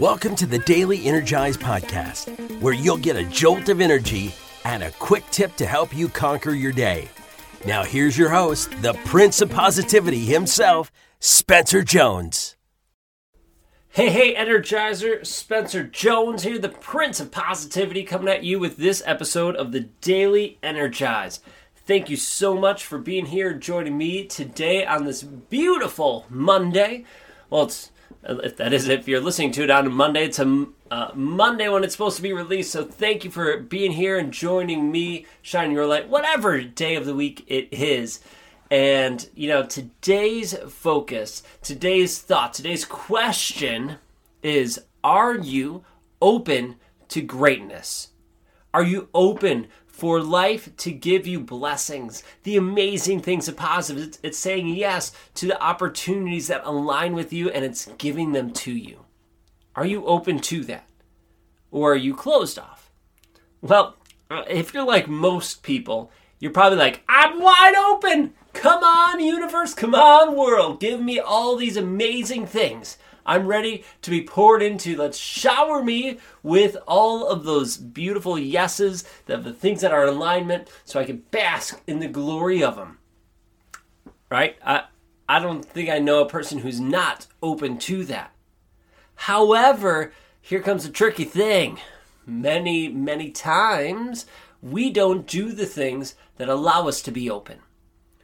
Welcome to the Daily Energize Podcast, where you'll get a jolt of energy and a quick tip to help you conquer your day. Now, here's your host, the Prince of Positivity himself, Spencer Jones. Hey, hey, Energizer, Spencer Jones here, the Prince of Positivity, coming at you with this episode of the Daily Energize. Thank you so much for being here, joining me today on this beautiful Monday. Well, it's if that is if you're listening to it on Monday, it's a uh, Monday when it's supposed to be released. So thank you for being here and joining me, shining your light, whatever day of the week it is. And you know, today's focus, today's thought, today's question is: Are you open to greatness? Are you open for life to give you blessings, the amazing things and positives. It's, it's, saying yes to the opportunities that align with you and it's giving them to you. Are you open to that? Or are you closed off? Well, uh, if you're like most people, you're probably like, I'm wide open. Come on, universe. Come on, world. Give me all these amazing things. I'm ready to be poured into. Let's shower me with all of those beautiful yeses, the, the things that are in alignment, so I can bask in the glory of them. Right? I, I don't think I know a person who's not open to that. However, here comes a tricky thing. Many, many times, we don't do the things that allow us to be open.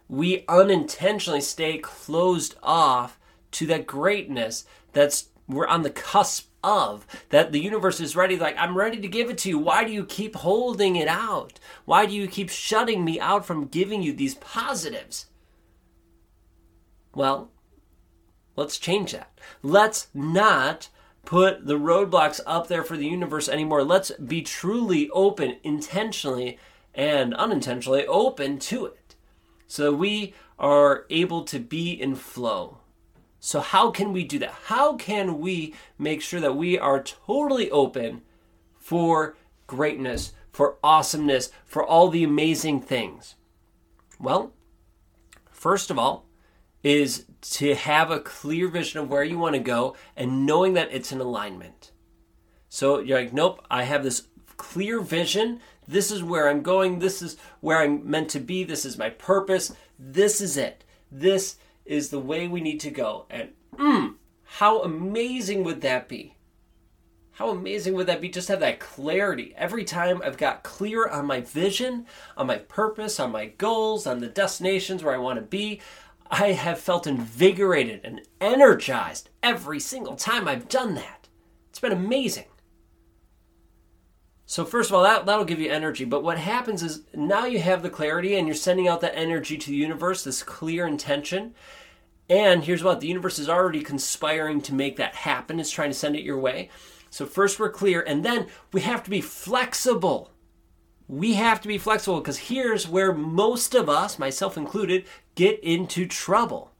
We unintentionally stay closed off to that greatness that's we're on the cusp of that the universe is ready like i'm ready to give it to you. Why do you keep holding it out? Why do you keep shutting me out from giving you these positives? Well let's change that. Let's not put the roadblocks up there for the universe anymore. Let's be truly open intentionally and unintentionally open to it so we are able to be in flow so, how can we do that? How can we make sure that we are totally open for greatness, for awesomeness, for all the amazing things? Well, first of all, is to have a clear vision of where you want to go and knowing that it's in alignment. So you're like, nope, I have this clear vision. This is where I'm going. This is where I'm meant to be. This is my purpose. This is it. This is the way we need to go. And mm, how amazing would that be? How amazing would that be? Just have that clarity. Every time I've got clear on my vision, on my purpose, on my goals, on the destinations where I want to be, I have felt invigorated and energized every single time I've done that. It's been amazing. So first of all, that that'll give you energy. But what happens is now you have the clarity and you're sending out that energy to the universe, this clear intention. And here's what the universe is already conspiring to make that happen. It's trying to send it your way. So first we're clear, and then we have to be flexible. We have to be flexible because here's where most of us, myself included, get into trouble.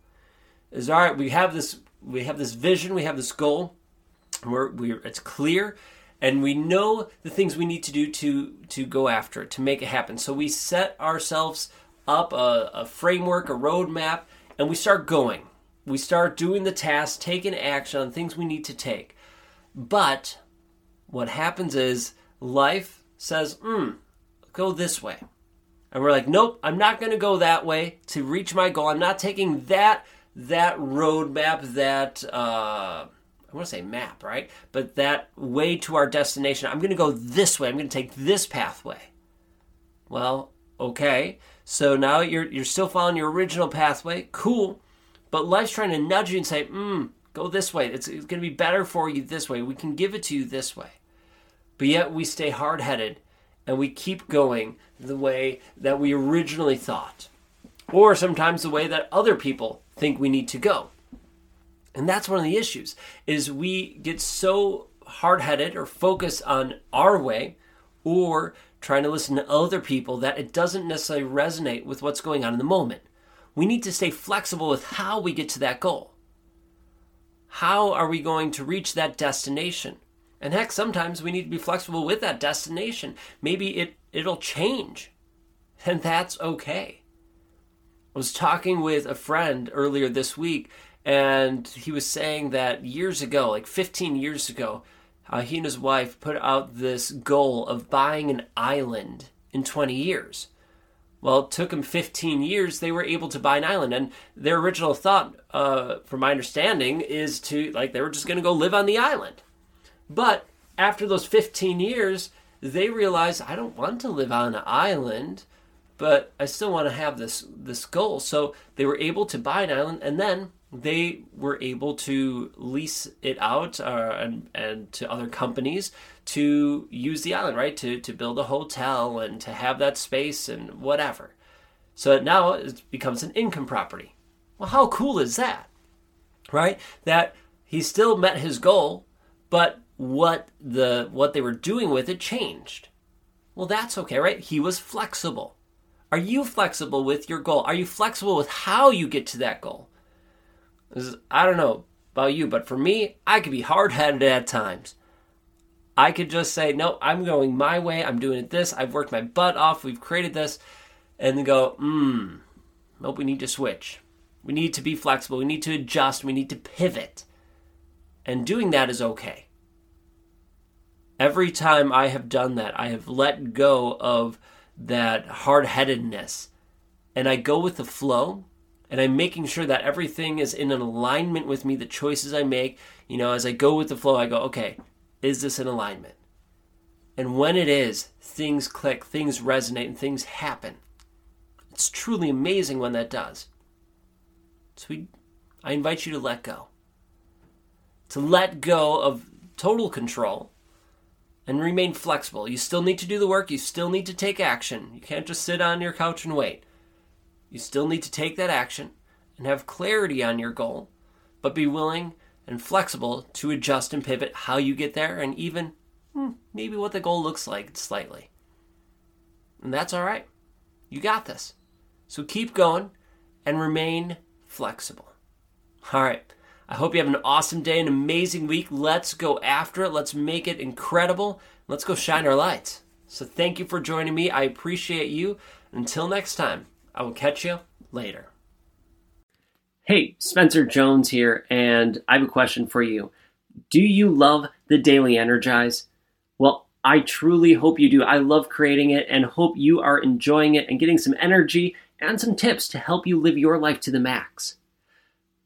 Is all right. We have this. We have this vision. We have this goal. We're, we're it's clear and we know the things we need to do to to go after it to make it happen. So we set ourselves up a, a framework a roadmap and we start going. We start doing the tasks taking action on things we need to take. But what happens is life says hmm go this way. And we're like nope i'm not going to go that way to reach my goal. I'm not taking that that roadmap that uh I want to say map, right? But that way to our destination, I'm going to go this way. I'm going to take this pathway. Well, okay. So now you're you're still following your original pathway. Cool. But life's trying to nudge you and say, "Hmm, go this way. It's, it's going to be better for you this way. We can give it to you this way." But yet we stay hard-headed and we keep going the way that we originally thought. Or sometimes the way that other people think we need to go. And that's one of the issues is we get so hard-headed or focus on our way or trying to listen to other people that it doesn't necessarily resonate with what's going on in the moment. We need to stay flexible with how we get to that goal. How are we going to reach that destination? And heck, sometimes we need to be flexible with that destination. Maybe it, it'll change, and that's okay. I was talking with a friend earlier this week, and he was saying that years ago, like 15 years ago, uh, he and his wife put out this goal of buying an island in 20 years. Well, it took them 15 years. They were able to buy an island, and their original thought, uh, from my understanding, is to like they were just going to go live on the island. But after those 15 years, they realized I don't want to live on an island, but I still want to have this this goal. So they were able to buy an island, and then they were able to lease it out uh, and, and to other companies to use the island, right? To, to build a hotel and to have that space and whatever. So now it becomes an income property. Well, how cool is that? Right? That he still met his goal, but what the what they were doing with it changed. Well, that's okay, right? He was flexible. Are you flexible with your goal? Are you flexible with how you get to that goal? I don't know about you, but for me, I could be hard headed at times. I could just say, no, I'm going my way. I'm doing it this. I've worked my butt off. We've created this. And go, hmm, nope, we need to switch. We need to be flexible. We need to adjust. We need to pivot. And doing that is okay. Every time I have done that, I have let go of that hard headedness and I go with the flow and I'm making sure that everything is in an alignment with me, the choices I make, you know, as I go with the flow, I go, okay, is this in alignment? And when it is, things click, things resonate, and things happen. It's truly amazing when that does. So we, I invite you to let go. To let go of total control and remain flexible. You still need to do the work, you still need to take action. You can't just sit on your couch and wait. You still need to take that action and have clarity on your goal, but be willing and flexible to adjust and pivot how you get there and even hmm, maybe what the goal looks like slightly. And that's all right. You got this. So keep going and remain flexible. All right. I hope you have an awesome day, an amazing week. Let's go after it. Let's make it incredible. Let's go shine our lights. So thank you for joining me. I appreciate you. Until next time. I will catch you later. Hey, Spencer Jones here, and I have a question for you. Do you love the Daily Energize? Well, I truly hope you do. I love creating it and hope you are enjoying it and getting some energy and some tips to help you live your life to the max.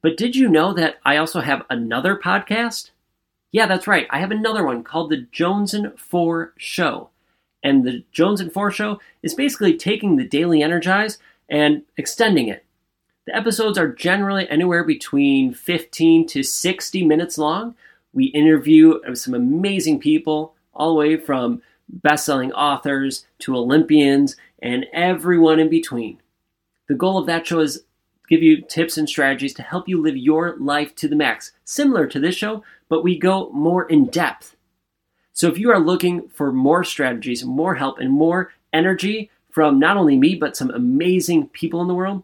But did you know that I also have another podcast? Yeah, that's right. I have another one called The Jones and Four Show. And the Jones and Four Show is basically taking the Daily Energize and extending it. The episodes are generally anywhere between 15 to 60 minutes long. We interview some amazing people, all the way from best selling authors to Olympians and everyone in between. The goal of that show is give you tips and strategies to help you live your life to the max, similar to this show, but we go more in depth. So if you are looking for more strategies, more help, and more energy from not only me, but some amazing people in the world,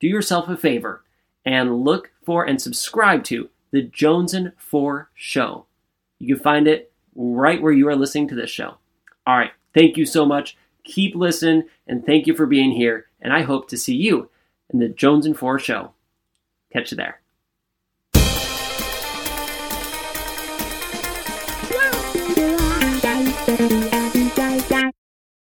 do yourself a favor and look for and subscribe to the Jones and Four Show. You can find it right where you are listening to this show. All right, thank you so much. Keep listening, and thank you for being here. And I hope to see you in the Jones and Four Show. Catch you there.